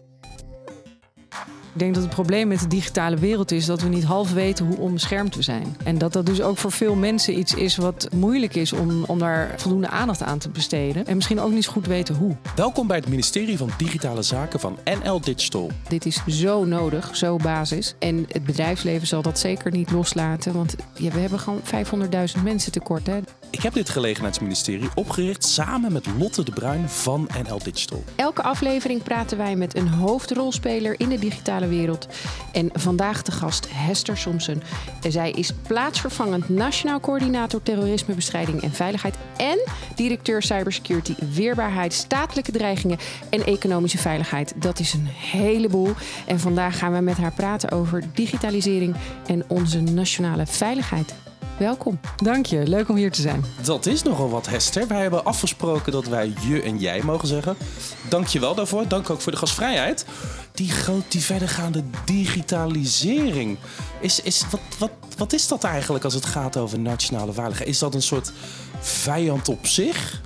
you Ik denk dat het probleem met de digitale wereld is dat we niet half weten hoe onbeschermd we zijn. En dat dat dus ook voor veel mensen iets is wat moeilijk is om, om daar voldoende aandacht aan te besteden. En misschien ook niet goed weten hoe. Welkom bij het ministerie van Digitale Zaken van NL Digital. Dit is zo nodig, zo basis. En het bedrijfsleven zal dat zeker niet loslaten, want ja, we hebben gewoon 500.000 mensen tekort. Hè? Ik heb dit gelegenheidsministerie opgericht samen met Lotte de Bruin van NL Digital. Elke aflevering praten wij met een hoofdrolspeler in de digitale wereld. En vandaag de gast Hester Somsen. Zij is plaatsvervangend Nationaal Coördinator Terrorismebestrijding en Veiligheid en directeur Cybersecurity, Weerbaarheid, Statelijke Dreigingen en Economische Veiligheid. Dat is een heleboel. En vandaag gaan we met haar praten over digitalisering en onze nationale veiligheid. Welkom. Dank je, leuk om hier te zijn. Dat is nogal wat, Hester. Wij hebben afgesproken dat wij je en jij mogen zeggen. Dank je wel daarvoor. Dank ook voor de gastvrijheid. Die, groot, die verdergaande digitalisering. Is, is, wat, wat, wat is dat eigenlijk als het gaat over nationale veiligheid? Is dat een soort vijand op zich?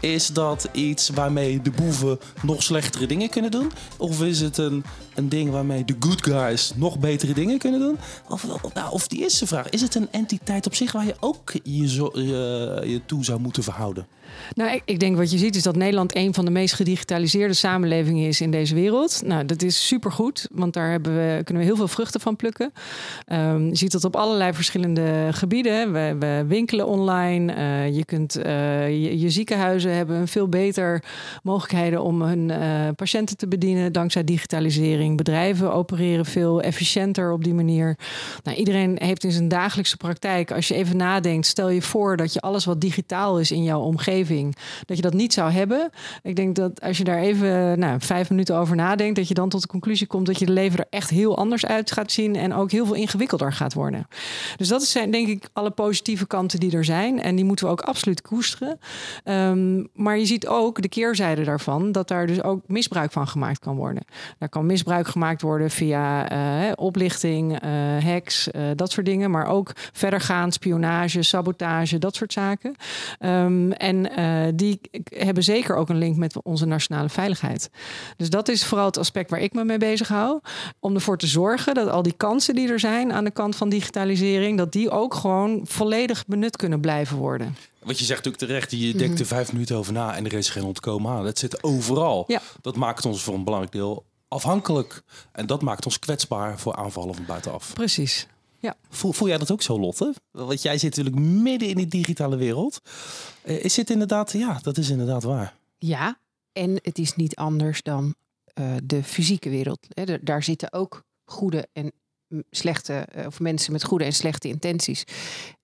Is dat iets waarmee de boeven nog slechtere dingen kunnen doen? Of is het een, een ding waarmee de good guys nog betere dingen kunnen doen? Of, nou, of die eerste vraag, is het een entiteit op zich waar je ook je, je, je toe zou moeten verhouden? Nou, ik, denk wat je ziet is dat Nederland een van de meest gedigitaliseerde samenlevingen is in deze wereld. Nou, dat is supergoed, want daar hebben we, kunnen we heel veel vruchten van plukken. Um, je ziet dat op allerlei verschillende gebieden. We, we winkelen online. Uh, je, kunt, uh, je, je, ziekenhuizen hebben veel beter mogelijkheden om hun uh, patiënten te bedienen dankzij digitalisering. Bedrijven opereren veel efficiënter op die manier. Nou, iedereen heeft in zijn dagelijkse praktijk, als je even nadenkt, stel je voor dat je alles wat digitaal is in jouw omgeving dat je dat niet zou hebben. Ik denk dat als je daar even nou, vijf minuten over nadenkt, dat je dan tot de conclusie komt dat je leven er echt heel anders uit gaat zien en ook heel veel ingewikkelder gaat worden. Dus dat zijn denk ik alle positieve kanten die er zijn en die moeten we ook absoluut koesteren. Um, maar je ziet ook de keerzijde daarvan, dat daar dus ook misbruik van gemaakt kan worden. Daar kan misbruik gemaakt worden via uh, oplichting, uh, hacks, uh, dat soort dingen, maar ook verdergaand spionage, sabotage, dat soort zaken. Um, en die hebben zeker ook een link met onze nationale veiligheid. Dus dat is vooral het aspect waar ik me mee bezig hou. Om ervoor te zorgen dat al die kansen die er zijn aan de kant van digitalisering, dat die ook gewoon volledig benut kunnen blijven worden. Wat je zegt natuurlijk terecht, je denkt er vijf minuten over na en er is geen ontkomen aan. Het zit overal. Ja. Dat maakt ons voor een belangrijk deel afhankelijk. En dat maakt ons kwetsbaar voor aanvallen van buitenaf. Precies. Ja. Voel, voel jij dat ook zo, Lotte? Want jij zit natuurlijk midden in die digitale wereld. Uh, is het inderdaad, ja, dat is inderdaad waar. Ja, en het is niet anders dan uh, de fysieke wereld. He, daar zitten ook goede en slechte, uh, of mensen met goede en slechte intenties.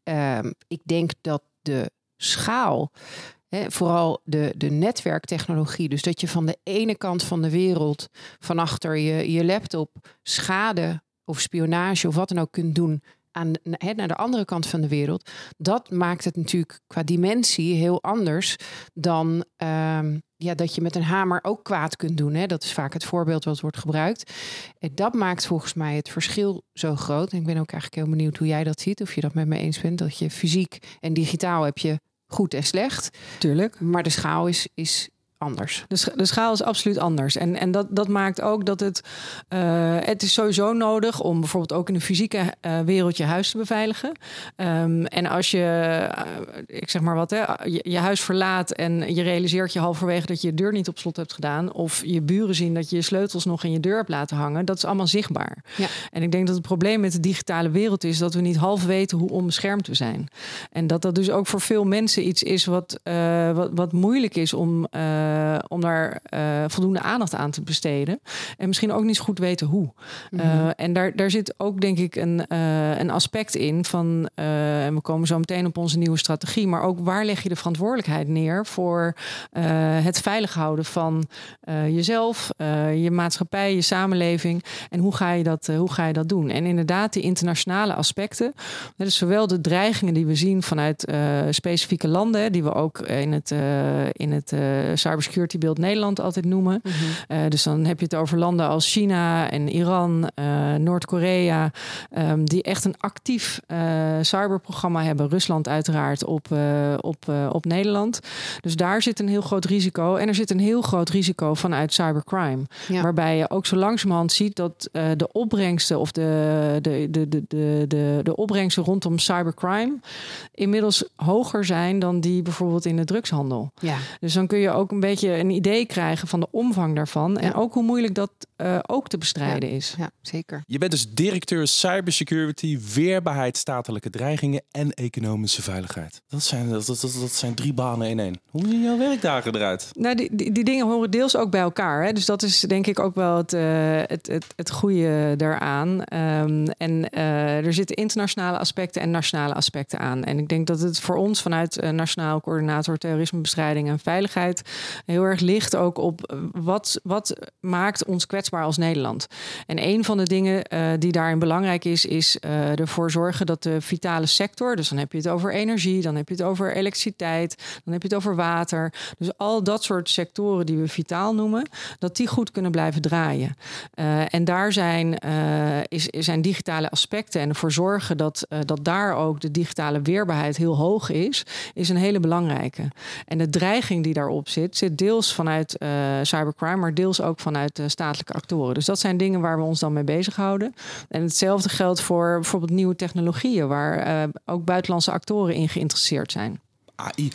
Ehm, ik denk dat de schaal vooral de, de netwerktechnologie. Dus dat je van de ene kant van de wereld, van achter je, je laptop, schade of spionage of wat dan ook kunt doen aan, he, naar de andere kant van de wereld. Dat maakt het natuurlijk qua dimensie heel anders dan um, ja, dat je met een hamer ook kwaad kunt doen. Dat is vaak het voorbeeld wat wordt gebruikt. En dat maakt volgens mij het verschil zo groot. En ik ben ook eigenlijk heel benieuwd hoe jij dat ziet. Of je dat met me eens bent. Dat je fysiek en digitaal heb je goed en slecht. Tuurlijk. Maar de schaal is, is anders. De, de, schaal is absoluut anders. En, en dat, dat maakt ook dat het... Uh, het is sowieso nodig om bijvoorbeeld ook in de fysieke uh, wereld je huis te beveiligen. Um, en als je, uh, ik zeg maar wat, hè, je, je, huis verlaat en je realiseert je halverwege dat je je deur niet op slot hebt gedaan. Of je buren zien dat je je sleutels nog in je deur hebt laten hangen. Dat is allemaal zichtbaar. Ja. En ik denk dat het probleem met de digitale wereld is dat we niet half weten hoe onbeschermd we zijn. En dat dat dus ook voor veel mensen iets is wat, wat, wat moeilijk is om uh, om daar uh, voldoende aandacht aan te besteden. En misschien ook niet zo goed weten hoe. Mm -hmm. uh, en daar, daar zit ook denk ik een, een aspect in van, en we komen zo meteen op onze nieuwe strategie, maar ook waar leg je de verantwoordelijkheid neer voor het veilig houden van jezelf, je maatschappij, je samenleving. En hoe ga je dat, hoe ga je dat doen? En inderdaad, die internationale aspecten. Dus zowel de dreigingen die we zien vanuit specifieke landen, die we ook in het, in het cyber cybersecurity beeld Nederland altijd noemen. Mhm. Uh, dus dan heb je het over landen als China en Iran, uh, Noord-Korea, um, die echt een actief uh, cyberprogramma hebben. Rusland uiteraard op, op, op Nederland. Dus daar zit een heel groot risico. En er zit een heel groot risico vanuit cybercrime. Ja. Waarbij je ook zo langzamerhand ziet dat de opbrengsten of de, de, de, de, de, de, de opbrengsten rondom cybercrime inmiddels hoger zijn dan die bijvoorbeeld in de drugshandel. Ja. Dus dan kun je ook een beetje een idee krijgen van de omvang daarvan. En ook hoe moeilijk dat uh, ook te bestrijden ja. is. Ja, zeker. Je bent dus directeur cybersecurity, weerbaarheid, statelijke dreigingen en economische veiligheid. Dat zijn, dat, dat, dat zijn drie banen in één. Hoe zien jouw werkdagen eruit? Nou, die, die, die dingen horen deels ook bij elkaar. Hè? Dus dat is denk ik ook wel het, uh, het, het, het goede daaraan. Um, en uh, er zitten internationale aspecten en nationale aspecten aan. En ik denk dat het voor ons vanuit uh, Nationaal Coördinator Terrorismebestrijding en Veiligheid heel erg ligt ook op wat, wat maakt ons kwetsbaar als Nederland. En een van de dingen uh, die daarin belangrijk is, is uh, ervoor zorgen dat de vitale sector, dus dan heb je het over energie, dan heb je het over elektriciteit, dan heb je het over water. Dus al dat soort sectoren die we vitaal noemen, dat die goed kunnen blijven draaien. Uh, en daar zijn, is, zijn digitale aspecten en ervoor zorgen dat, dat daar ook de digitale weerbaarheid heel hoog is, is een hele belangrijke. En de dreiging die daarop zit, zit deels vanuit cybercrime, maar deels ook vanuit de statelijke actoren. Dus dat zijn dingen waar we ons dan mee bezighouden. En hetzelfde geldt voor bijvoorbeeld nieuwe technologieën, waar uh, ook buitenlandse actoren in geïnteresseerd zijn. AI.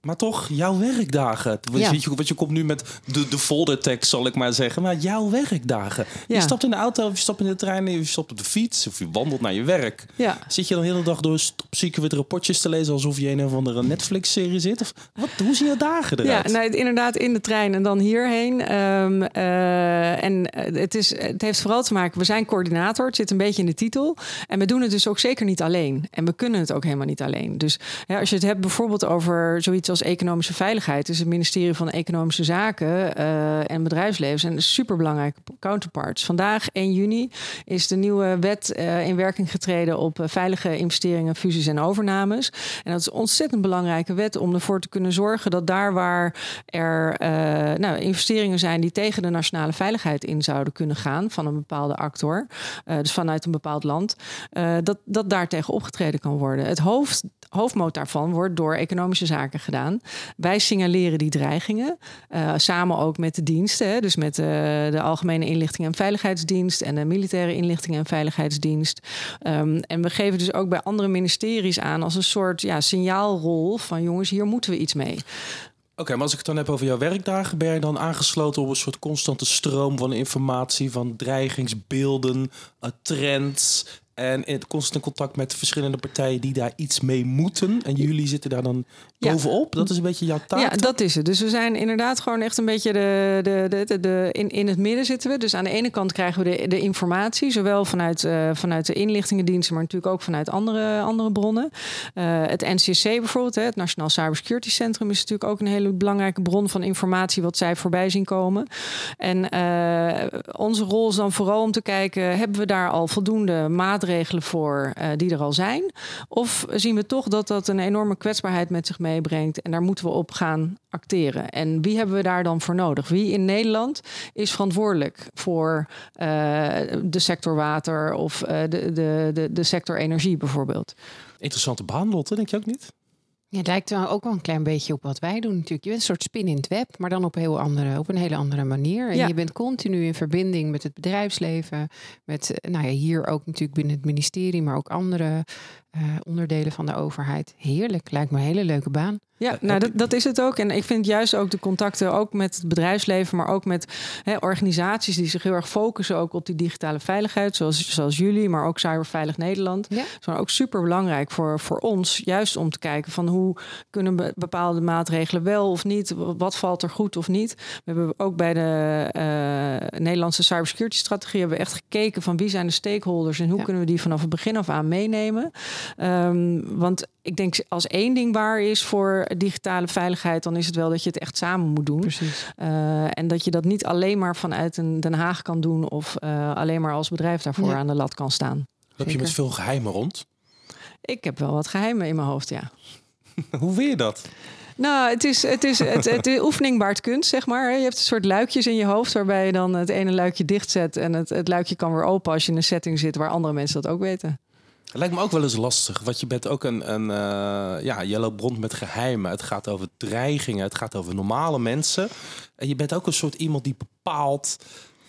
Maar, toch, jouw werkdagen. Ja. Je, want je komt nu met de, de foldertekst, zal ik maar zeggen. Maar jouw werkdagen. Ja. Je stapt in de auto, of je stapt in de trein, of je stapt op de fiets, of je wandelt naar je werk. Ja. Zit je dan de hele dag door stopzieken rapportjes te lezen alsof je een of andere Netflix-serie zit? Of wat, hoe zien je dagen eruit? Ja, nou, inderdaad in de trein en dan hierheen. Um, uh, en het, is, het heeft vooral te maken, we zijn coördinator, het zit een beetje in de titel. En we doen het dus ook zeker niet alleen. En we kunnen het ook helemaal niet alleen. Dus ja, als je het hebt bijvoorbeeld over zoiets als economische veiligheid, is het ministerie van Economische Zaken uh, en Bedrijfsleven zijn superbelangrijke counterparts. Vandaag, 1 juni, is de nieuwe wet uh, in werking getreden op uh, veilige investeringen, fusies en overnames. En dat is een ontzettend belangrijke wet om ervoor te kunnen zorgen dat daar waar er nou, investeringen zijn die tegen de nationale veiligheid in zouden kunnen gaan van een bepaalde actor, dus vanuit een bepaald land, dat, dat daar tegen opgetreden kan worden. Het hoofd, hoofdmoot daarvan wordt door economische zaken gedaan. Wij signaleren die dreigingen, uh, samen ook met de diensten, hè, dus met uh, de Algemene Inlichting en Veiligheidsdienst en de Militaire Inlichting en Veiligheidsdienst. Um, en we geven dus ook bij andere ministeries aan als een soort ja, signaalrol van jongens, hier moeten we iets mee. Oké, maar als ik het dan heb over jouw werkdagen, ben je dan aangesloten op een soort constante stroom van informatie, van dreigingsbeelden, uh, trends en in constant contact met verschillende partijen die daar iets mee moeten. En jullie zitten daar dan bovenop. Dat is een beetje jouw taak. Ja, dat is het. Dus we zijn inderdaad gewoon echt een beetje de, de, de, in, in het midden zitten we. Dus aan de ene kant krijgen we de, de informatie, zowel vanuit, uh, vanuit de inlichtingendiensten, maar natuurlijk ook vanuit andere, andere bronnen. Uh, het NCSC bijvoorbeeld, hè, het Nationaal Cybersecurity Centrum, is natuurlijk ook een hele belangrijke bron van informatie wat zij voorbij zien komen. En uh, onze rol is dan vooral om te kijken, hebben we daar al voldoende maatregelen maatregelen voor uh, die er al zijn? Of zien we toch dat dat een enorme kwetsbaarheid met zich meebrengt en daar moeten we op gaan acteren? En wie hebben we daar dan voor nodig? Wie in Nederland is verantwoordelijk voor uh, de sector water of uh, de, de, de, de sector energie bijvoorbeeld? Interessante baan, Lotte, denk je ook niet? Ja, het lijkt wel ook wel een klein beetje op wat wij doen natuurlijk. Je bent een soort spin in het web, maar dan op, heel andere, op een hele andere manier. En ja. je bent continu in verbinding met het bedrijfsleven. Met, nou ja, hier ook natuurlijk binnen het ministerie, maar ook andere uh, onderdelen van de overheid. Heerlijk, lijkt me een hele leuke baan. Ja, nou dat, dat is het ook. En ik vind juist ook de contacten ook met het bedrijfsleven, maar ook met hè, organisaties die zich heel erg focussen ook op die digitale veiligheid, zoals, zoals jullie, maar ook Cyberveilig Nederland. Ja. zijn ook super belangrijk voor, voor ons, juist om te kijken van hoe kunnen bepaalde maatregelen wel of niet, wat valt er goed of niet. We hebben ook bij de uh, Nederlandse cybersecurity strategie hebben we echt gekeken van wie zijn de stakeholders en hoe ja. kunnen we die vanaf het begin af aan meenemen. Um, want ik denk als één ding waar is voor digitale veiligheid, dan is het wel dat je het echt samen moet doen. Precies. Uh, en dat je dat niet alleen maar vanuit een Den Haag kan doen of uh, alleen maar als bedrijf daarvoor ja. aan de lat kan staan. Loop je met veel geheimen rond? Ik heb wel wat geheimen in mijn hoofd, ja. Hoe weet je dat? Nou, het is, het is, het, het is oefening baart kunst, zeg maar. Je hebt een soort luikjes in je hoofd waarbij je dan het ene luikje dichtzet en het, het luikje kan weer open als je in een setting zit waar andere mensen dat ook weten. Het lijkt me ook wel eens lastig, want je bent ook een, een uh, ja, je loopt rond met geheimen. Het gaat over dreigingen, het gaat over normale mensen. En je bent ook een soort iemand die bepaalt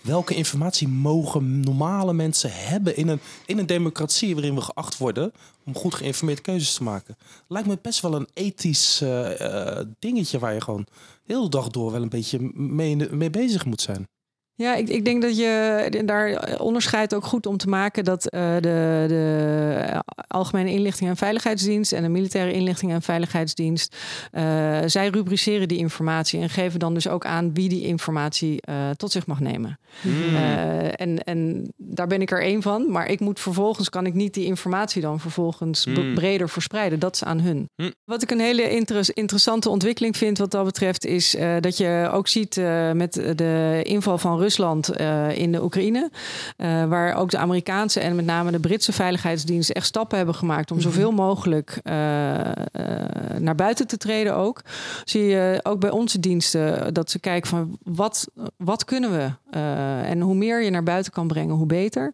welke informatie mogen normale mensen hebben in een, in een democratie waarin we geacht worden om goed geïnformeerd keuzes te maken. Lijkt me best wel een ethisch uh, uh, dingetje waar je gewoon heel de dag door wel een beetje mee, mee bezig moet zijn. Ja, ik, ik denk dat je daar onderscheidt ook goed om te maken dat uh, de, de Algemene Inlichting en Veiligheidsdienst en de Militaire Inlichting en Veiligheidsdienst, uh, zij rubriceren die informatie en geven dan dus ook aan wie die informatie uh, tot zich mag nemen. Mm. en, en daar ben ik er één van, maar ik moet vervolgens, kan ik niet die informatie dan vervolgens mm. breder verspreiden. Dat is aan hun. Mm. Wat ik een hele inter interessante ontwikkeling vind wat dat betreft, is dat je ook ziet met de inval van Rusland Rusland uh, in de Oekraïne. Uh, waar ook de Amerikaanse en met name de Britse veiligheidsdiensten echt stappen hebben gemaakt om mhm. zoveel mogelijk uh, naar buiten te treden ook. Zie je ook bij onze diensten dat ze kijken van wat, wat kunnen we? en hoe meer je naar buiten kan brengen, hoe beter.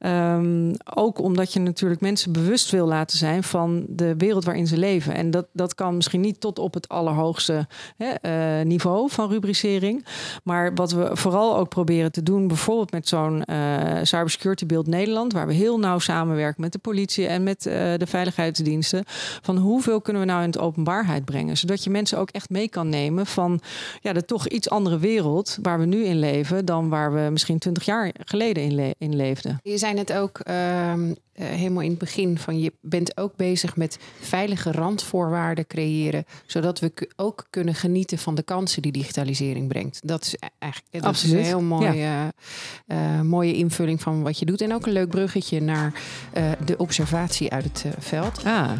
Um, ook omdat je natuurlijk mensen bewust wil laten zijn van de wereld waarin ze leven. En dat, dat kan misschien niet tot op het allerhoogste hè, niveau van rubricering. Maar wat we vooral ook proberen te doen, bijvoorbeeld met zo'n uh, Cybersecurity Build Nederland, waar we heel nauw samenwerken met de politie en met uh, de veiligheidsdiensten. Van hoeveel kunnen we nou in het openbaarheid brengen, zodat je mensen ook echt mee kan nemen van ja, de toch iets andere wereld waar we nu in leven dan waar we misschien twintig jaar geleden in, le in leefden. Je zei het ook, uh, uh, helemaal in het begin van je bent ook bezig met veilige randvoorwaarden creëren, zodat we ook kunnen genieten van de kansen die digitalisering brengt. Dat is e-, eigenlijk dat is een heel mooie, ja. uh, mooie invulling van wat je doet. En ook een leuk bruggetje naar uh, de observatie uit het veld. Ah.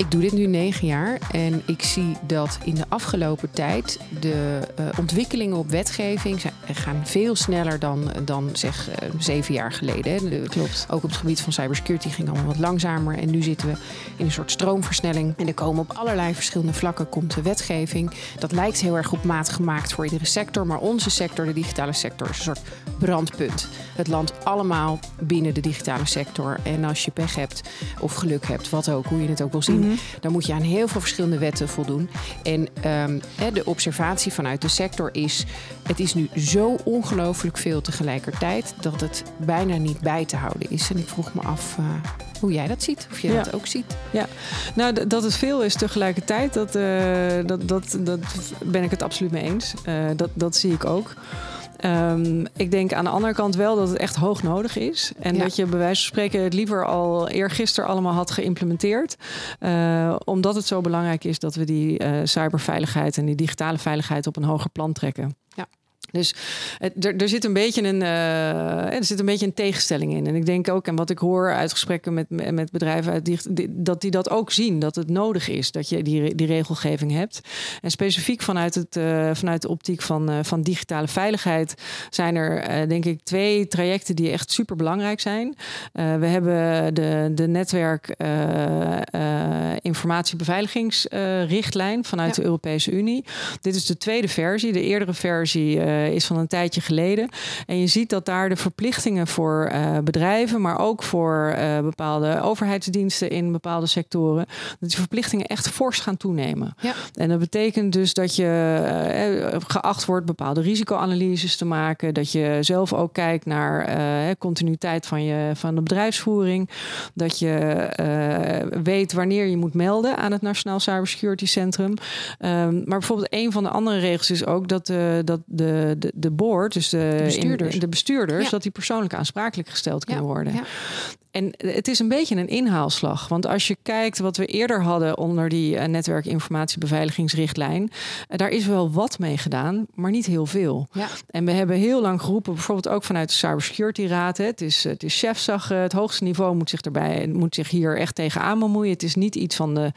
Ik doe dit nu negen jaar en ik zie dat in de afgelopen tijd de uh, ontwikkelingen op wetgeving zijn, gaan veel sneller dan, dan zeg uh, zeven jaar geleden. De, Klopt. Ook op het gebied van cybersecurity ging allemaal wat langzamer en nu zitten we in een soort stroomversnelling. En er komen op allerlei verschillende vlakken komt de wetgeving. Dat lijkt heel erg op maat gemaakt voor iedere sector, maar onze sector, de digitale sector, is een soort brandpunt. Het landt allemaal binnen de digitale sector. En als je pech hebt of geluk hebt, wat ook, hoe je het ook wil zien, mm -hmm. dan moet je aan heel veel verschillende wetten voldoen. En um, de observatie vanuit de sector is: het is nu zo ongelooflijk veel tegelijkertijd dat het bijna niet bij te houden is. En ik vroeg me af. Uh, hoe jij dat ziet, of je ja. dat ook ziet. Ja, nou dat het veel is tegelijkertijd, dat, uh, dat, dat, dat ben ik het absoluut mee eens. Uh, dat, dat zie ik ook. Um, ik denk aan de andere kant wel dat het echt hoog nodig is. En ja. dat je bij wijze van spreken het liever al eergisteren allemaal had geïmplementeerd. Uh, omdat het zo belangrijk is dat we die uh, cyberveiligheid en die digitale veiligheid op een hoger plan trekken. Dus het, er, er, zit een beetje een, uh, er zit een beetje een tegenstelling in. En ik denk ook, en wat ik hoor uit gesprekken met, met bedrijven, uit die, die, dat die dat ook zien, dat het nodig is dat je die, die regelgeving hebt. En specifiek vanuit, het, uh, vanuit de optiek van, uh, van digitale veiligheid zijn er, denk ik, twee trajecten die echt super belangrijk zijn. we hebben de, de netwerk informatiebeveiligingsrichtlijn vanuit ja. de Europese Unie. Dit is de tweede versie. De eerdere versie is van een tijdje geleden. En je ziet dat daar de verplichtingen voor uh, bedrijven, maar ook voor uh, bepaalde overheidsdiensten in bepaalde sectoren, dat die verplichtingen echt fors gaan toenemen. Ja. En dat betekent dus dat je geacht wordt bepaalde risicoanalyses te maken, dat je zelf ook kijkt naar continuïteit van, je, van de bedrijfsvoering, dat je weet wanneer je moet melden aan het Nationaal Cybersecurity Centrum. Um, maar bijvoorbeeld een van de andere regels is ook dat, dat de de, de, board, dus de bestuurders, in, de bestuurders ja. dat die persoonlijk aansprakelijk gesteld kunnen ja, worden. En het is een beetje een inhaalslag. Want als je kijkt wat we eerder hadden onder die uh, netwerkinformatiebeveiligingsrichtlijn, uh, daar is wel wat mee gedaan, maar niet heel veel. Ja. En we hebben heel lang geroepen, bijvoorbeeld ook vanuit de Cybersecurity Raad. Hè, het is, het is chefzag, het hoogste niveau moet zich erbij, moet zich hier echt tegenaan bemoeien. Het is niet iets van de,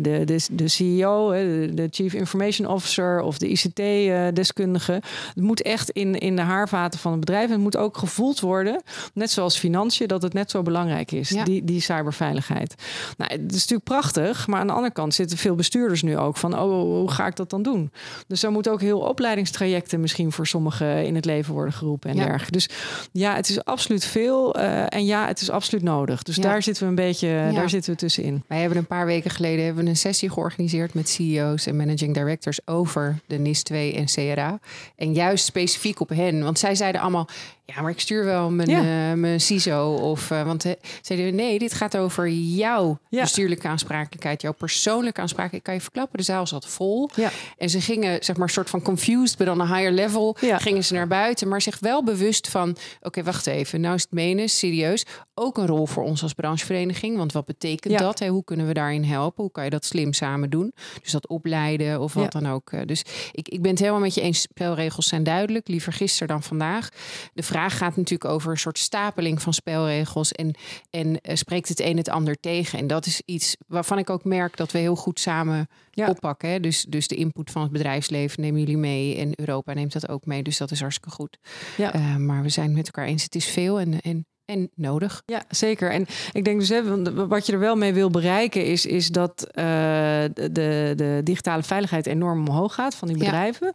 de, de, de CEO, de, de Chief Information Officer of de ICT-deskundige. Het moet echt in, in de haarvaten van het bedrijf. En het moet ook gevoeld worden, net zoals financiën, dat het net zo zo belangrijk is, Ja. die, die cyberveiligheid. Nou, het is natuurlijk prachtig, maar aan de andere kant zitten veel bestuurders nu ook van, oh, hoe ga ik dat dan doen? Dus er moeten ook heel opleidingstrajecten misschien voor sommigen in het leven worden geroepen en Ja. dergelijke. Dus ja, het is absoluut veel eh, en ja, het is absoluut nodig. Dus Ja. daar zitten we een beetje, daar zitten we tussenin. Wij hebben een paar weken geleden hebben we een sessie georganiseerd met CEO's en managing directors over de NIS 2 en CRA. En juist specifiek op hen, want zij zeiden allemaal: ja, maar ik stuur wel mijn, Ja. eh, mijn CISO. Of, eh, want eh, zeiden nee, dit gaat over jouw Ja. bestuurlijke aansprakelijkheid, jouw persoonlijke aansprakelijkheid. Kan je verklappen, de zaal zat vol. Ja. En ze gingen, zeg maar, soort van confused, but on a higher level, Ja. gingen ze naar buiten. Maar zich wel bewust van, oké, wacht even. Nou is het menen, serieus. Ook een rol voor ons als branchevereniging. Want wat betekent dat? Hè? Hoe kunnen we daarin helpen? Hoe kan je dat slim samen doen? Dus dat opleiden of wat dan ook. Dus ik, ik ben het helemaal met je eens. Spelregels zijn duidelijk. Liever gisteren dan vandaag. De vraag gaat natuurlijk over een soort stapeling van spelregels. En, en eh, spreekt het een het ander tegen. En dat is iets waarvan ik ook merk dat we heel goed samen Ja. oppakken. Hè? Dus, dus de input van het bedrijfsleven nemen jullie mee. En Europa neemt dat ook mee. Dus dat is hartstikke goed. Ja. Eh, maar we zijn het met elkaar eens. Het is veel en, en, en nodig. Ja, zeker. En ik denk dus, hè, wat je er wel mee wil bereiken, is, is dat eh, de, de digitale veiligheid enorm omhoog gaat van die Ja. bedrijven.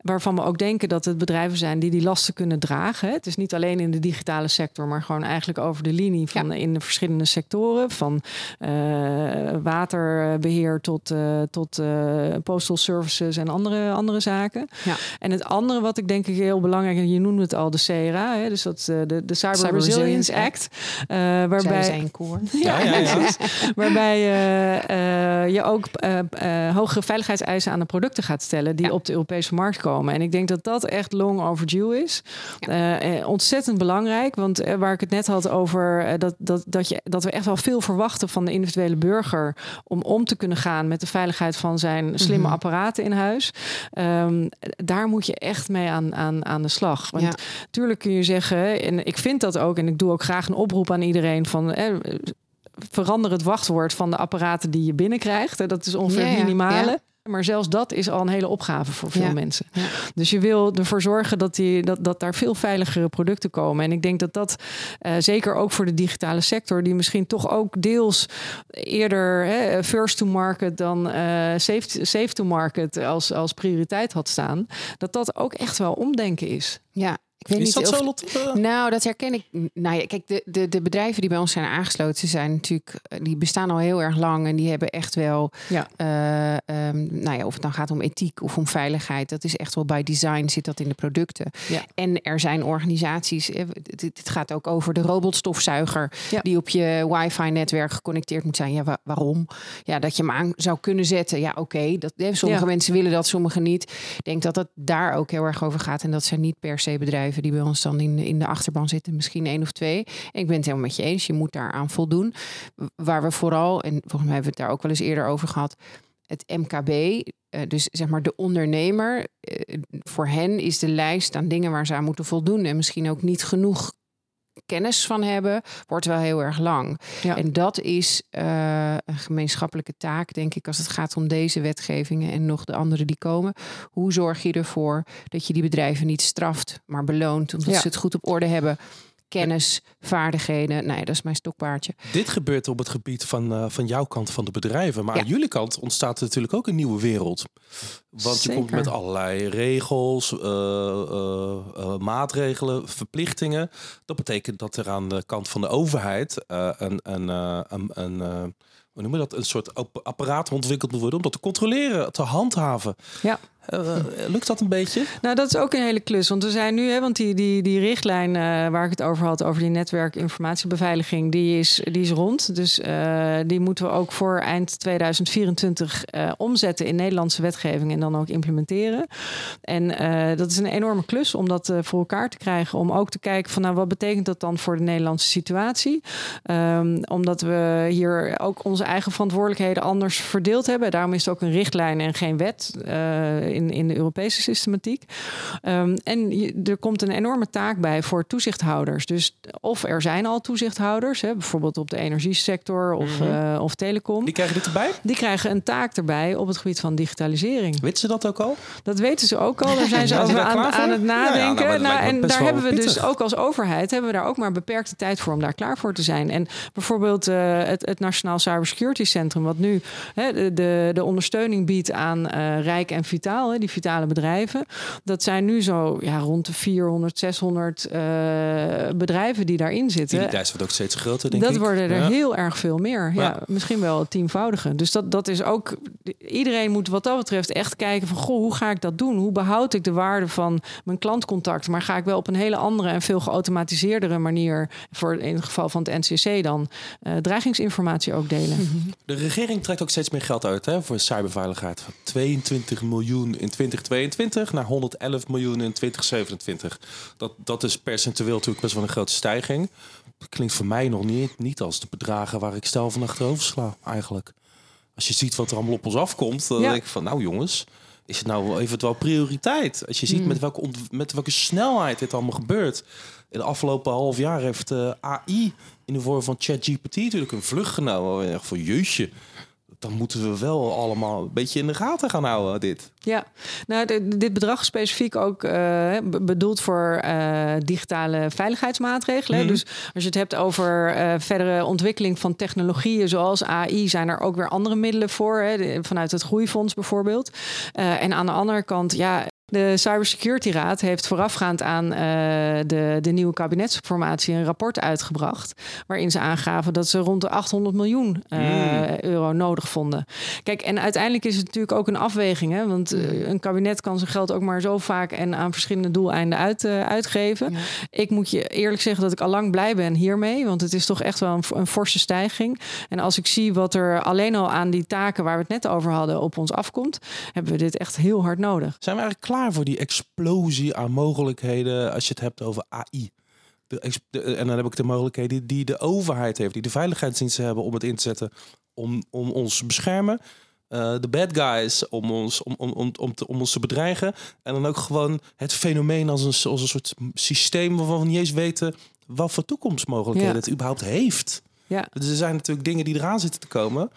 Waarvan we ook denken dat het bedrijven zijn die die lasten kunnen dragen. Het is niet alleen in de digitale sector, maar gewoon eigenlijk over de linie van in de verschillende sectoren. Van eh, waterbeheer tot, eh, tot postal services en andere, andere zaken. Ja. En het andere wat ik denk ik heel belangrijk, en je noemde het al, de CRA, hè, dus dat de, de Cyber, Cyber Resilience Act. eh, Zij waarbij zijn koor. Ja, ja, ja. Waarbij eh, eh, je ook eh, eh, hogere veiligheidseisen aan de producten gaat stellen die Ja. op de Europese markt komen. En ik denk dat dat echt long overdue is. Ontzettend belangrijk, want waar ik het net had over dat, dat, dat, je, dat we echt wel veel verwachten van de individuele burger om om te kunnen gaan met de veiligheid van zijn slimme Mhm. apparaten in huis. Ehm, daar moet je echt mee aan, aan, aan de slag. Want Ja. Tuurlijk kun je zeggen, en ik vind dat ook, en ik doe ook graag een oproep aan iedereen van. Eh, verander het wachtwoord van de apparaten die je binnenkrijgt. hè. Dat is ongeveer het minimale. ja. Maar zelfs dat is al een hele opgave voor veel Ja, mensen. ja. Dus je wil ervoor zorgen dat, die, dat, dat daar veel veiligere producten komen. En ik denk dat dat eh, zeker ook voor de digitale sector, die misschien toch ook deels eerder hè, first to market dan eh, safe, safe to market als, als prioriteit had staan, dat dat ook echt wel omdenken is. Ja, ik weet Is niet dat of- zo, Lotte? Nou, dat herken ik. Nou ja, kijk, de, de, de bedrijven die bij ons zijn aangesloten zijn natuurlijk, eh, die bestaan al heel erg lang en die hebben echt wel, Ja. eh, ehm, nou ja, of het dan gaat om ethiek of om veiligheid, dat is echt wel bij design zit dat in de producten. Ja. En er zijn organisaties, eh, het, het gaat ook over de robotstofzuiger Ja. die op je wifi-netwerk geconnecteerd moet zijn. Ja, wa- waarom? Ja, dat je hem aan zou kunnen zetten. Ja, oké. dat eh, sommige mensen willen dat, sommige niet. Ik denk dat het daar ook heel erg over gaat. En dat zijn niet per se bedrijven die bij ons dan in, in de achterban zitten. Misschien één of twee. Ik ben het helemaal met je eens. Je moet daaraan voldoen. Waar we vooral, en volgens mij hebben we het daar ook wel eens eerder over gehad. Het MKB, eh, dus zeg maar de ondernemer. eh, voor hen is de lijst aan dingen waar ze aan moeten voldoen. En misschien ook niet genoeg kennis van hebben, wordt wel heel erg lang. Ja. En dat is eh, een gemeenschappelijke taak, denk ik, als het gaat om deze wetgevingen en nog de andere die komen. Hoe zorg je ervoor dat je die bedrijven niet straft, maar beloont, omdat Ja. ze het goed op orde hebben? Kennis, vaardigheden. Ja, dat is mijn stokpaardje. Dit gebeurt op het gebied van, eh, van jouw kant van de bedrijven. Maar Ja. aan jullie kant ontstaat er natuurlijk ook een nieuwe wereld. Want je komt met allerlei regels, eh, eh, maatregelen, verplichtingen. Dat betekent dat er aan de kant van de overheid een, een, een, een, hoe noem je dat? een soort apparaat ontwikkeld moet worden om dat te controleren, te handhaven. Ja. Eh, lukt dat een beetje? Nou, dat is ook een hele klus. Want we zijn nu, hè, want die, die, die richtlijn eh, waar ik het over had, over die netwerkinformatiebeveiliging, die is, die is rond. Dus eh, die moeten we ook voor eind 2024 eh, omzetten in Nederlandse wetgeving en dan ook implementeren. En dat is een enorme klus om dat voor elkaar te krijgen. Om ook te kijken van nou, wat betekent dat dan voor de Nederlandse situatie? Ehm, omdat we hier ook onze eigen verantwoordelijkheden anders verdeeld hebben. Daarom is het ook een richtlijn en geen wet. Eh, in, in de Europese systematiek. Ehm, en er komt een enorme taak bij voor toezichthouders. Dus of er zijn al toezichthouders, hè, bijvoorbeeld op de energiesector of, mm of telecom. Die krijgen dit erbij? Die krijgen een taak erbij op het gebied van digitalisering. Weten ze dat ook al? Dat weten ze ook al. Daar zijn ze over aan, aan, het nadenken. Nou, nou, en daar hebben we dus ook als overheid hebben we daar ook maar beperkte tijd voor om daar klaar voor te zijn. En bijvoorbeeld uh, het, het Nationaal Cybersecurity Centrum, wat nu hè, de, de ondersteuning biedt aan uh, Rijk en Vitaal, hè, die vitale bedrijven. Dat zijn nu zo ja, rond de 400, 600 uh, bedrijven die daarin zitten. Die lijst wordt ook steeds groter, denk dat ik. Dat worden er heel erg veel meer. Ja. ja. misschien wel tienvoudige. Dus dat, dat is ook. Iedereen moet wat dat betreft echt kijken van goh, hoe ga ik dat doen? Hoe behoud ik de waarde van mijn klantcontact? Maar ga ik wel op een hele andere en veel geautomatiseerdere manier, voor in het geval van het NCC dan, uh, dreigingsinformatie ook delen. De regering trekt ook steeds meer geld uit hè, voor cyberveiligheid. Van 22 miljoen in 2022 naar 111 miljoen in 2027. Dat, dat is percentueel natuurlijk best wel een grote stijging. Dat klinkt voor mij nog niet, niet als de bedragen waar ik stel van achterover sla, eigenlijk. Als je ziet wat er allemaal op ons afkomt, dan ja. denk ik van, nou jongens, is het nou even wel prioriteit? Als je ziet mm. met, welke met welke snelheid dit allemaal gebeurt. In de afgelopen half jaar heeft uh, AI in de vorm van ChatGPT natuurlijk een vlucht genomen. Echt voor jeusje dan moeten we wel allemaal een beetje in de gaten gaan houden, dit. Ja, nou, dit bedrag specifiek ook uh, bedoeld voor uh, digitale veiligheidsmaatregelen. Mm. Dus als je het hebt over uh, verdere ontwikkeling van technologieën zoals AI, zijn er ook weer andere middelen voor, hè, vanuit het Groeifonds bijvoorbeeld. en aan de andere kant, ja, de Cybersecurity Raad heeft voorafgaand aan uh, de, de nieuwe kabinetsformatie een rapport uitgebracht. Waarin ze aangaven dat ze rond de 800 miljoen uh, mm. euro nodig vonden. Kijk, en uiteindelijk is het natuurlijk ook een afweging. Hè? Want uh, een kabinet kan zijn geld ook maar zo vaak en aan verschillende doeleinden uit, uitgeven. Ja. Ik moet je eerlijk zeggen dat ik al lang blij ben hiermee. Want het is toch echt wel een, een forse stijging. En als ik zie wat er alleen al aan die taken waar we het net over hadden op ons afkomt, hebben we dit echt heel hard nodig. Zijn we eigenlijk klaar? Voor die explosie aan mogelijkheden als je het hebt over AI. De, de, en dan heb ik de mogelijkheden die de overheid heeft, die de veiligheidsdiensten hebben om het in te zetten om, om ons te beschermen. Uh, de bad guys om ons, om, om, om, om, te, om ons te bedreigen. En dan ook gewoon het fenomeen als een, als een soort systeem waarvan we niet eens weten wat voor toekomstmogelijkheden ja. het überhaupt heeft. Ja. Dus er zijn natuurlijk dingen die eraan zitten te komen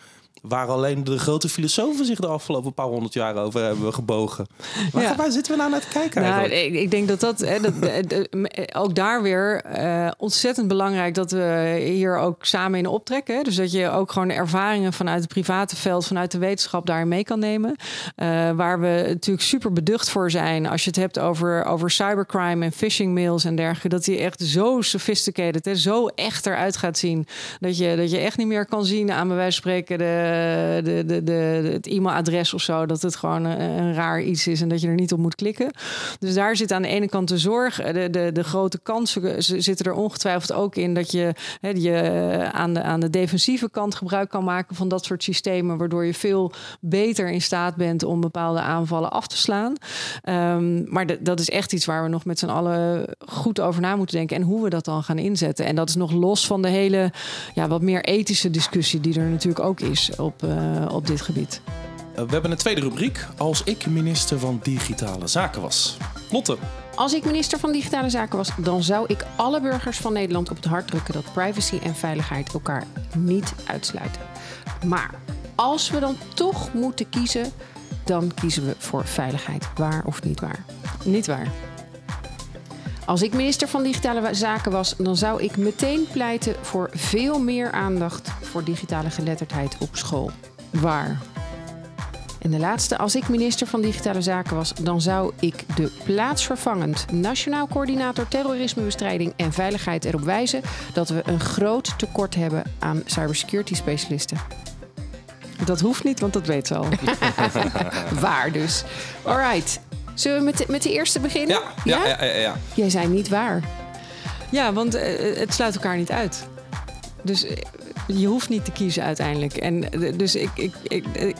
waar alleen de grote filosofen zich de afgelopen paar honderd jaar over hebben gebogen. Waar, ja. waar zitten we nou naar te kijken? Nou, ik, ik, denk dat dat, hè, dat ook daar weer uh, ontzettend belangrijk dat we hier ook samen in optrekken. Hè? Dus dat je ook gewoon ervaringen vanuit het private veld, vanuit de wetenschap daarin mee kan nemen. Uh, waar we natuurlijk super beducht voor zijn als je het hebt over, over cybercrime en phishing mails en dergelijke. Dat die echt zo sophisticated, hè, zo echt eruit gaat zien. Dat je, dat je echt niet meer kan zien aan bij wijze van spreken de eh, de, de, de, het e-mailadres of zo, dat het gewoon een, een, raar iets is en dat je er niet op moet klikken. Dus daar zit aan de ene kant de zorg. De, de, de grote kansen zitten er ongetwijfeld ook in dat je, je aan, de, aan de defensieve kant gebruik kan maken van dat soort systemen, waardoor je veel beter in staat bent om bepaalde aanvallen af te slaan. Um, maar dat is echt iets waar we nog met z'n allen goed over na moeten denken en hoe we dat dan gaan inzetten. En dat is nog los van de hele ja, wat meer ethische discussie die er natuurlijk ook is op, uh, op dit gebied. We hebben een tweede rubriek. Als ik minister van Digitale Zaken was. Lotte. Als ik minister van Digitale Zaken was, dan zou ik alle burgers van Nederland op het hart drukken dat privacy en veiligheid elkaar niet uitsluiten. Maar als we dan toch moeten kiezen, dan kiezen we voor veiligheid. Waar of niet waar? Niet waar. Als ik minister van Digitale Zaken was, dan zou ik meteen pleiten voor veel meer aandacht voor digitale geletterdheid op school. Waar? En de laatste, als ik minister van Digitale Zaken was, dan zou ik de plaatsvervangend Nationaal Coördinator Terrorismebestrijding en Veiligheid erop wijzen dat we een groot tekort hebben aan cybersecurity specialisten. Dat hoeft niet, want dat weet ze al. Waar dus. Alright. Zullen we met de, met de eerste beginnen? Ja, ja, ja. ja, ja, Jij zei niet waar. Ja, want uh, het sluit elkaar niet uit. Dus uh, je hoeft niet te kiezen uiteindelijk. En uh, dus ik, ik, ik, ik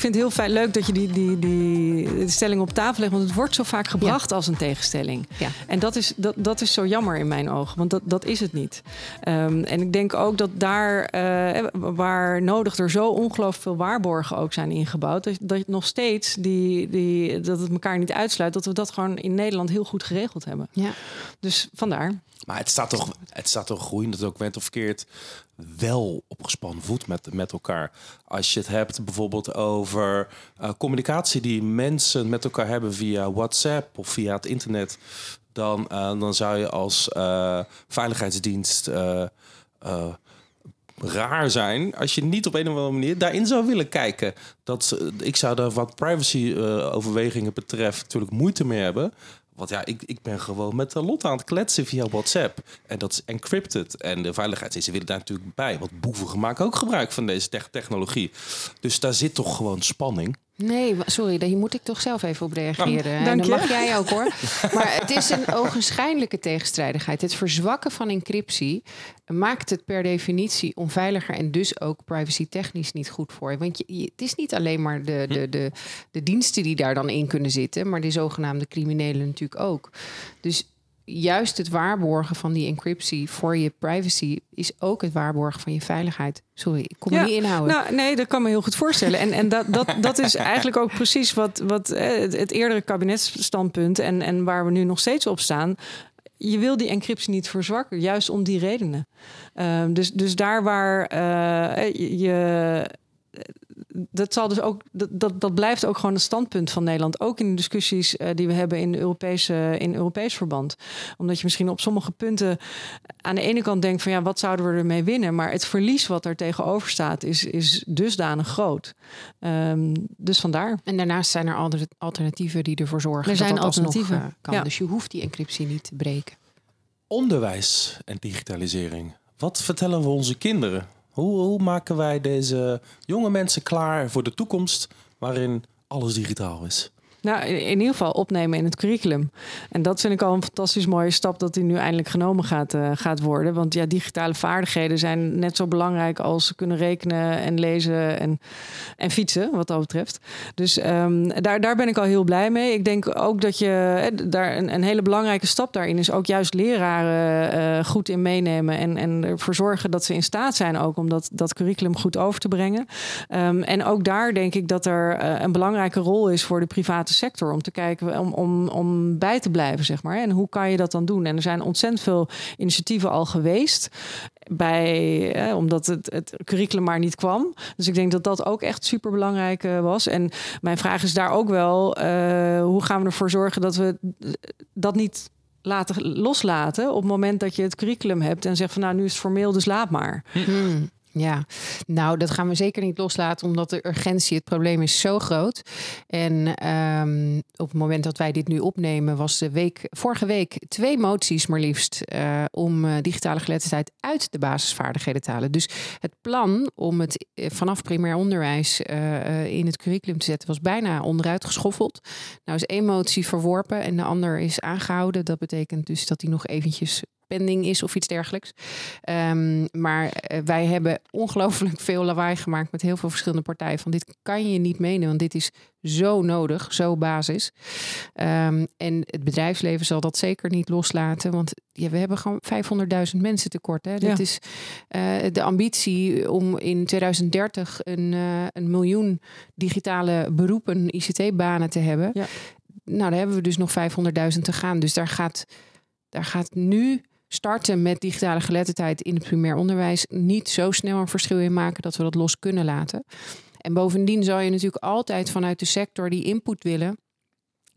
vind het heel fijn, leuk dat je die, die, die stelling op tafel legt. Want het wordt zo vaak gebracht als een tegenstelling. Ja. En dat is, dat, dat is zo jammer in mijn ogen. Want dat, dat is het niet. Ehm, en ik denk ook dat daar, eh, waar nodig er zo ongelooflijk veel waarborgen ook zijn ingebouwd. Dat, dat nog steeds die, die, dat het elkaar niet uitsluit. Dat we dat gewoon in Nederland heel goed geregeld hebben. Ja. Dus vandaar. Maar het staat toch, het staat toch groeiend, dat ook went of verkeerd, wel op gespannen voet met, met elkaar. Als je het hebt bijvoorbeeld over uh, communicatie die mensen met elkaar hebben via WhatsApp of via het internet, dan, uh, dan zou je als uh, veiligheidsdienst raar zijn als je niet op een of andere manier daarin zou willen kijken. Dat, ik zou daar wat privacy overwegingen betreft natuurlijk moeite mee hebben. Want ja, ik, ik ben gewoon met de lot aan het kletsen via WhatsApp. En dat is encrypted. En de veiligheidsdiensten willen daar natuurlijk bij. Want boeven maken ook gebruik van deze technologie. Dus daar zit toch gewoon spanning. Nee, sorry, daar moet ik toch zelf even op reageren. Nou, en dan mag jij ook hoor. Maar het is een ogenschijnlijke tegenstrijdigheid. Het verzwakken van encryptie maakt het per definitie onveiliger en dus ook privacy-technisch niet goed voor je. Want je, het is niet alleen maar de, de, de, de diensten die daar dan in kunnen zitten, maar die zogenaamde criminelen natuurlijk ook. Dus juist het waarborgen van die encryptie voor je privacy is ook het waarborgen van je veiligheid. Sorry, ik kom ja, niet inhouden. Nou, nee, dat kan me heel goed voorstellen. En, en dat, dat, dat is eigenlijk ook precies wat, wat eh, het, eerdere kabinetsstandpunt en, en waar we nu nog steeds op staan je wil die encryptie niet verzwakken, juist om die redenen. Uh, dus, dus daar waar uh, je dat, zal dus ook, dat, dat, dat blijft ook gewoon het standpunt van Nederland. Ook in de discussies uh, die we hebben in, Europese, in Europees verband. Omdat je misschien op sommige punten aan de ene kant denkt van ja, wat zouden we ermee winnen? Maar het verlies wat er tegenover staat is, is dusdanig groot. Um, dus vandaar. En daarnaast zijn er alternatieven die ervoor zorgen er zijn dat alternatieven. Nog, uh, kan. Ja. Dus je hoeft die encryptie niet te breken. Onderwijs en digitalisering. Wat vertellen we onze kinderen? Hoe, maken wij deze jonge mensen klaar voor de toekomst waarin alles digitaal is? Nou, in ieder geval opnemen in het curriculum. En dat vind ik al een fantastisch mooie stap dat die nu eindelijk genomen gaat, uh, gaat worden. Want ja, digitale vaardigheden zijn net zo belangrijk als kunnen rekenen en lezen en, en fietsen, wat dat betreft. Dus um, daar, daar ben ik al heel blij mee. Ik denk ook dat je daar een, een hele belangrijke stap daarin is ook juist leraren uh, goed in meenemen en, en ervoor zorgen dat ze in staat zijn ook om dat, dat curriculum goed over te brengen. Um, en ook daar denk ik dat er een belangrijke rol is voor de private sector om te kijken om, om, om bij te blijven, zeg maar. En hoe kan je dat dan doen? En er zijn ontzettend veel initiatieven al geweest bij, eh, omdat het, het curriculum maar niet kwam. Dus ik denk dat dat ook echt super belangrijk uh, was. En mijn vraag is daar ook wel: uh, hoe gaan we ervoor zorgen dat we dat niet laten loslaten op het moment dat je het curriculum hebt en zegt van nou nu is het formeel, dus laat maar. Hmm. Ja, nou, dat gaan we zeker niet loslaten, omdat de urgentie, het probleem is zo groot. En um, op het moment dat wij dit nu opnemen, was de week, vorige week twee moties maar liefst uh, om uh, digitale geletterdheid uit de basisvaardigheden te halen. Dus het plan om het uh, vanaf primair onderwijs in het curriculum te zetten was bijna onderuit geschoffeld. Nou is één motie verworpen en de ander is aangehouden. Dat betekent dus dat die nog eventjes pending is of iets dergelijks. Um, maar uh, wij hebben ongelooflijk veel lawaai gemaakt met heel veel verschillende partijen. Van dit kan je niet menen, want dit is zo nodig, zo basis. Um, en het bedrijfsleven zal dat zeker niet loslaten, want ja, we hebben gewoon 500.000 mensen tekort. Hè. Ja. Dit is uh, de ambitie om in 2030 een, uh, een miljoen digitale beroepen, ICT-banen te hebben. Ja. Nou, daar hebben we dus nog 500.000 te gaan. Dus daar gaat, daar gaat nu starten met digitale geletterdheid in het primair onderwijs niet zo snel een verschil in maken dat we dat los kunnen laten. En bovendien zou je natuurlijk altijd vanuit de sector die input willen.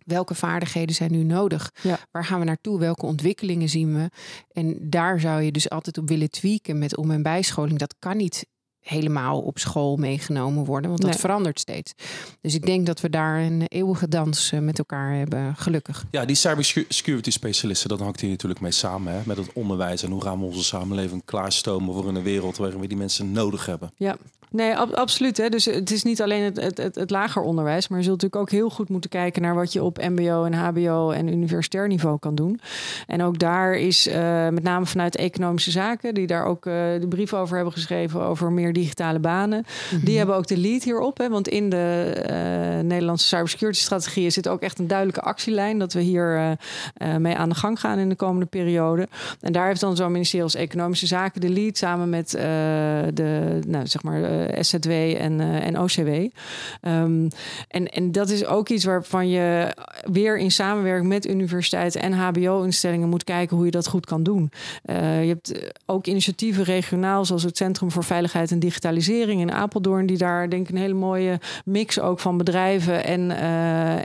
Welke vaardigheden zijn nu nodig? Ja. Waar gaan we naartoe? Welke ontwikkelingen zien we? En daar zou je dus altijd op willen tweaken met om- en bijscholing. Dat kan niet helemaal op school meegenomen worden, want dat nee. verandert steeds. Dus ik denk dat we daar een eeuwige dans met elkaar hebben, gelukkig. Ja, die cybersecurity specialisten, dat hangt hier natuurlijk mee samen, hè? met het onderwijs en hoe gaan we onze samenleving klaarstomen voor een wereld waarin we die mensen nodig hebben. Ja. Nee, absoluut. Hè. Dus het is niet alleen het, het, het, lager onderwijs, maar je zult natuurlijk ook heel goed moeten kijken naar wat je op MBO en HBO en universitair niveau kan doen. En ook daar is uh, met name vanuit economische zaken, die daar ook uh, de brief over hebben geschreven over meer digitale banen. Die mhm. hebben ook de lead hierop. Hè, want in de uh, Nederlandse cybersecurity strategie zit ook echt een duidelijke actielijn dat we hier mee aan de gang gaan in de komende periode. En daar heeft dan zo'n ministerie als Economische Zaken de lead samen met de, nou, zeg maar eh, SZW en, en OCW. Um, en, en dat is ook iets waarvan je weer in samenwerking met universiteiten en HBO-instellingen moet kijken hoe je dat goed kan doen. Uh, je hebt ook initiatieven regionaal, zoals het Centrum voor Veiligheid en Digitalisering in Apeldoorn, die daar denk ik een hele mooie mix ook van bedrijven en,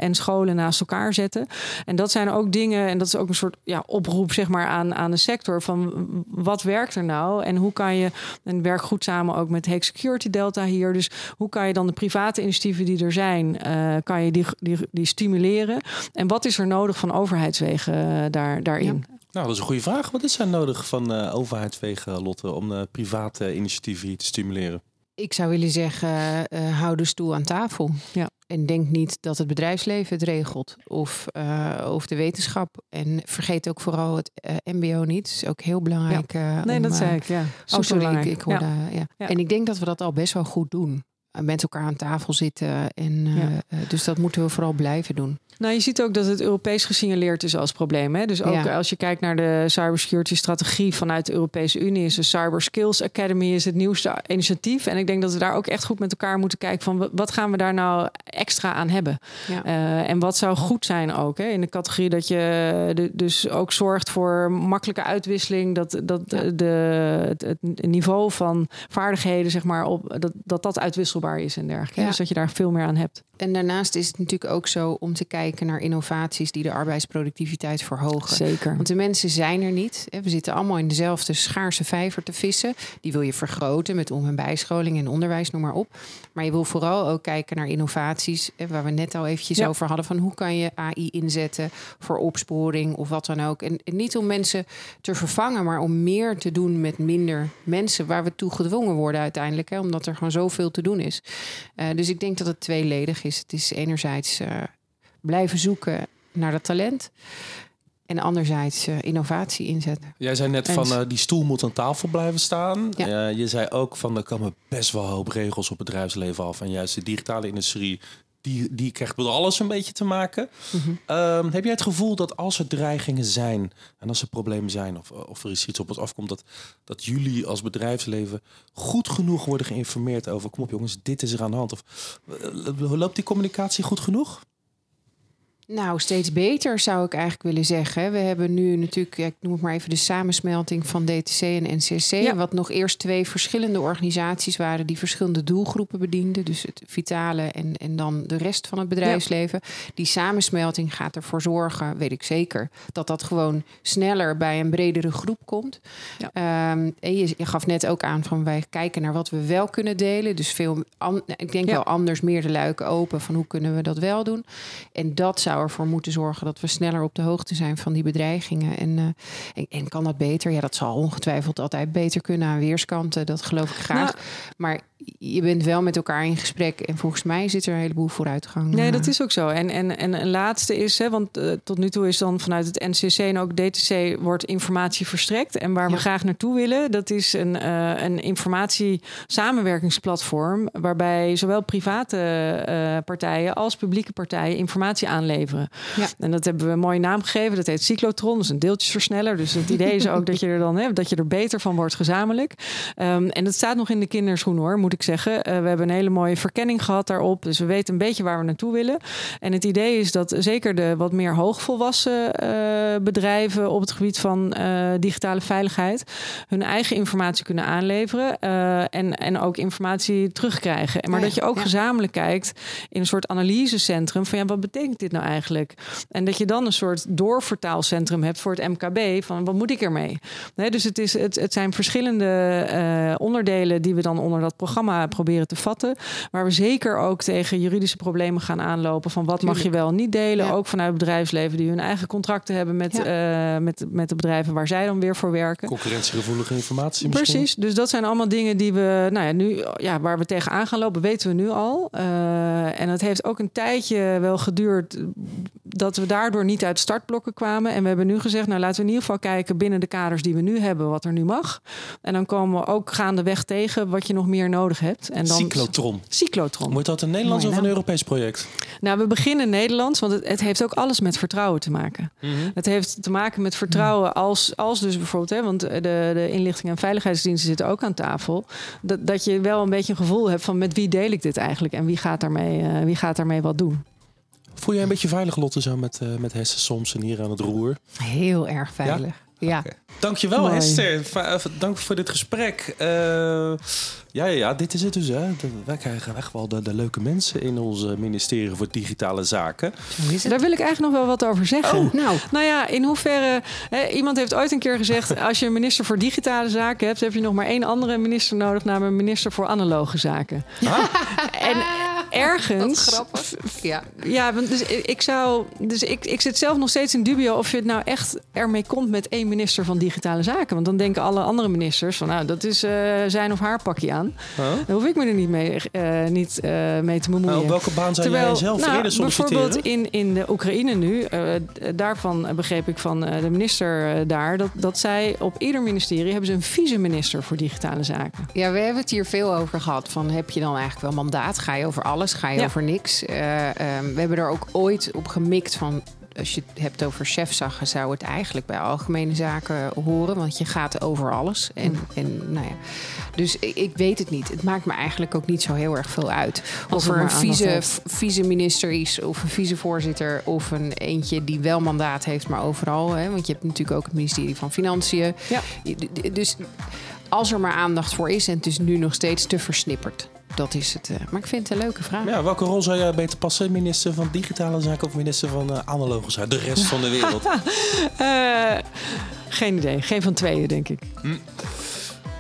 en scholen naast elkaar zetten. En dat zijn ook dingen, en dat is ook een soort ja, oproep zeg maar, aan, aan de sector van wat werkt er nou en hoe kan je, en werk goed samen ook met Hack Security delta hier. Dus hoe kan je dan de private initiatieven die er zijn, uh, kan je die, die, die stimuleren? En wat is er nodig van overheidswegen uh, daar, daarin? Nou, dat is een goede vraag. Wat is er nodig van uh, overheidswegen, Lotte, om private initiatieven hier te stimuleren? Ik zou willen zeggen, uh, hou de stoel aan tafel. Ja. En denk niet dat het bedrijfsleven het regelt of, uh, of de wetenschap. En vergeet ook vooral het uh, MBO niet. Dat is ook heel belangrijk. Ja. nee, dat zei ik. Ja. Oh, sorry, ik, ik hoorde. Ja. ja. En ik denk dat we dat al best wel goed doen. Met elkaar aan tafel zitten. En, dus dat moeten we vooral blijven doen. Nou, je ziet ook dat het Europees gesignaleerd is als probleem. Hè? Dus ook als je kijkt naar de cybersecurity strategie vanuit de Europese Unie, is de Cyber Skills Academy is het nieuwste initiatief. En ik denk dat we daar ook echt goed met elkaar moeten kijken van wat gaan we daar nou extra aan hebben. Ja. Uh, en wat zou goed zijn ook hè? in de categorie dat je de, dus ook zorgt voor makkelijke uitwisseling, dat, dat ja. de, het, het, niveau van vaardigheden, zeg maar, op, dat, dat dat uitwisselbaar is en dergelijke. Dus dat je daar veel meer aan hebt. En daarnaast is het natuurlijk ook zo om te kijken naar innovaties die de arbeidsproductiviteit verhogen. Zeker. Want de mensen zijn er niet. We zitten allemaal in dezelfde schaarse vijver te vissen. Die wil je vergroten met om- en bijscholing en onderwijs, noem maar op. Maar je wil vooral ook kijken naar innovaties, waar we net al eventjes over hadden. Van hoe kan je AI inzetten voor opsporing of wat dan ook. En, niet om mensen te vervangen, maar om meer te doen met minder mensen. Waar we toe gedwongen worden uiteindelijk. Hè, omdat er gewoon zoveel te doen is. Uh, dus ik denk dat het tweeledig is. Het is enerzijds uh, blijven zoeken naar dat talent. En anderzijds uh, innovatie inzetten. Jij zei net van uh, die stoel moet aan tafel blijven staan. Ja. je zei ook van er komen best wel hoop regels op het bedrijfsleven af. En juist de digitale industrie, die, die krijgt met alles een beetje te maken. Mm -hmm. um, heb jij het gevoel dat als er dreigingen zijn en als er problemen zijn of, of er is iets op ons afkomt, dat, dat jullie als bedrijfsleven goed genoeg worden geïnformeerd over, kom op jongens, dit is er aan de hand? Of loopt die communicatie goed genoeg? Nou, steeds beter zou ik eigenlijk willen zeggen. We hebben nu natuurlijk, ik noem het maar even de samensmelting van DTC en NCC. Wat nog eerst twee verschillende organisaties waren die verschillende doelgroepen bedienden. Dus het vitale en, en dan de rest van het bedrijfsleven. Die samensmelting gaat ervoor zorgen, weet ik zeker, dat dat gewoon sneller bij een bredere groep komt. Um, en je, je, gaf net ook aan van wij kijken naar wat we wel kunnen delen. Dus veel, ik denk wel anders, meer de luiken open van hoe kunnen we dat wel doen. En dat zou ervoor moeten zorgen dat we sneller op de hoogte zijn van die bedreigingen. En, uh, en, kan dat beter? Ja, dat zal ongetwijfeld altijd beter kunnen aan weerskanten. Dat geloof ik graag. Nou, maar je bent wel met elkaar in gesprek. En volgens mij zit er een heleboel vooruitgang. Nee, dat is ook zo. En, en, en een laatste is, hè, want uh, tot nu toe is dan vanuit het NCC en ook DTC wordt informatie verstrekt. En waar we graag naartoe willen, dat is een, uh, een informatie-samenwerkingsplatform. Waarbij zowel private partijen als publieke partijen informatie aanleveren. Ja. En dat hebben we een mooie naam gegeven. Dat heet cyclotron. Dat is een deeltjesversneller. Dus het idee is ook dat je er dan hè, dat je er beter van wordt gezamenlijk. Um, en dat staat nog in de kinderschoen hoor moet ik zeggen. Uh, we hebben een hele mooie verkenning gehad daarop. Dus we weten een beetje waar we naartoe willen. En het idee is dat zeker de wat meer hoogvolwassen uh, bedrijven op het gebied van uh, digitale veiligheid hun eigen informatie kunnen aanleveren en, en ook informatie terugkrijgen. Maar ja, dat je ook ja. gezamenlijk kijkt in een soort analysecentrum van ja, wat betekent dit nou eigenlijk. En dat je dan een soort doorvertaalcentrum hebt voor het MKB van wat moet ik ermee? Nee, dus het, is, het, het zijn verschillende uh, onderdelen die we dan onder dat programma proberen te vatten. Waar we zeker ook tegen juridische problemen gaan aanlopen van wat mag je wel niet delen. Ook vanuit het bedrijfsleven die hun eigen contracten hebben met, ja. uh, met, met de bedrijven waar zij dan weer voor werken. Concurrentiegevoelige informatie. Misschien? Precies. Dus dat zijn allemaal dingen die we, nou ja, nu, ja, waar we tegenaan gaan lopen, weten we nu al. Uh, en het heeft ook een tijdje wel geduurd dat we daardoor niet uit startblokken kwamen. En we hebben nu gezegd, nou laten we in ieder geval kijken binnen de kaders die we nu hebben, wat er nu mag. En dan komen we ook gaandeweg tegen wat je nog meer nodig hebt. En dan, cyclotron. Cyclotron. Wordt dat een Nederlands of een Europees project? Nou, we beginnen Nederlands, want het, het heeft ook alles met vertrouwen te maken. Mm -hmm. Het heeft te maken met vertrouwen als, als dus bijvoorbeeld, hè, want de, de inlichting en veiligheidsdiensten zitten ook aan tafel. Dat, dat je wel een beetje een gevoel hebt van met wie deel ik dit eigenlijk en wie gaat daarmee, uh, wie gaat daarmee wat doen. Voel jij een beetje veilig, Lotte, zo met, uh, met Hesse soms en hier aan het roer? Heel erg veilig. Ja. ja. Okay. Dankjewel, Mooi. Hester. Dank voor dit gesprek. Uh, ja, ja, ja, dit is het dus. Hè. De, wij krijgen echt wel de, de, leuke mensen in ons ministerie voor digitale zaken. Daar wil ik eigenlijk nog wel wat over zeggen. Oh, nou. nou ja, in hoeverre... Hè, iemand heeft ooit een keer gezegd... als je een minister voor digitale zaken hebt... heb je nog maar één andere minister nodig... namelijk een minister voor analoge zaken. Ah. en ergens... grappig. Ja, ja dus ik zou... Dus ik, ik zit zelf nog steeds in dubio... of je het nou echt ermee komt met één minister van digitale zaken. Want dan denken alle andere ministers van... nou, dat is uh, zijn of haar pakje aan. Huh? Dan hoef ik me er niet mee, uh, niet, uh, mee te bemoeien. Nou, welke baan zou Terwijl, jij zelf nou, eerder Bijvoorbeeld in, in de Oekraïne nu. daarvan begreep ik van de minister daar... Dat, dat zij op ieder ministerie... hebben ze een vice-minister voor digitale zaken. Ja, we hebben het hier veel over gehad. Van heb je dan eigenlijk wel mandaat? Ga je over alles? Ga je Ja. over niks? Uh, um, we hebben er ook ooit op gemikt van als je het hebt over chefzaggen, zou het eigenlijk bij algemene zaken horen. Want je gaat over alles. En, Mm. en nou ja. Dus ik, ik weet het niet. Het maakt me eigenlijk ook niet zo heel erg veel uit. Of er een heeft. vice-minister is, of een vicevoorzitter, of een eentje die wel mandaat heeft, maar overal. Hè? Want je hebt natuurlijk ook het ministerie van Financiën. Ja. Dus als er maar aandacht voor is, en het is nu nog steeds te versnipperd. Dat is het. eh. Maar ik vind het een leuke vraag. Ja, welke rol zou jij beter passen? Minister van Digitale Zaken of minister van uh, Analoge Zaken? De rest van de wereld. Eh, geen idee. Geen van tweeën, denk ik.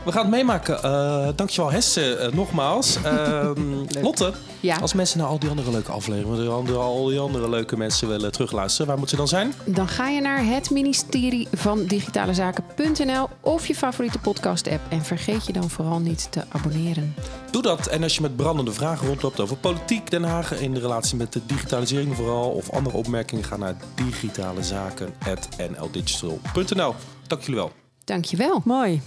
We gaan het meemaken. Uh, dankjewel Hesse, uh, nogmaals. Ehm, Lotte, Ja. als mensen naar al die andere leuke afleveringen... al die, al die andere leuke mensen willen terugluisteren... waar moeten ze dan zijn? Dan ga je naar het ministerie van Digitale Zaken.nl of je favoriete podcast-app. En vergeet je dan vooral niet te abonneren. Doe dat. En als je met brandende vragen rondloopt over politiek Den Haag... in de relatie met de digitalisering vooral... of andere opmerkingen, ga naar digitalezaken.nldigital.nl. Dank jullie wel. Dankjewel. Mooi.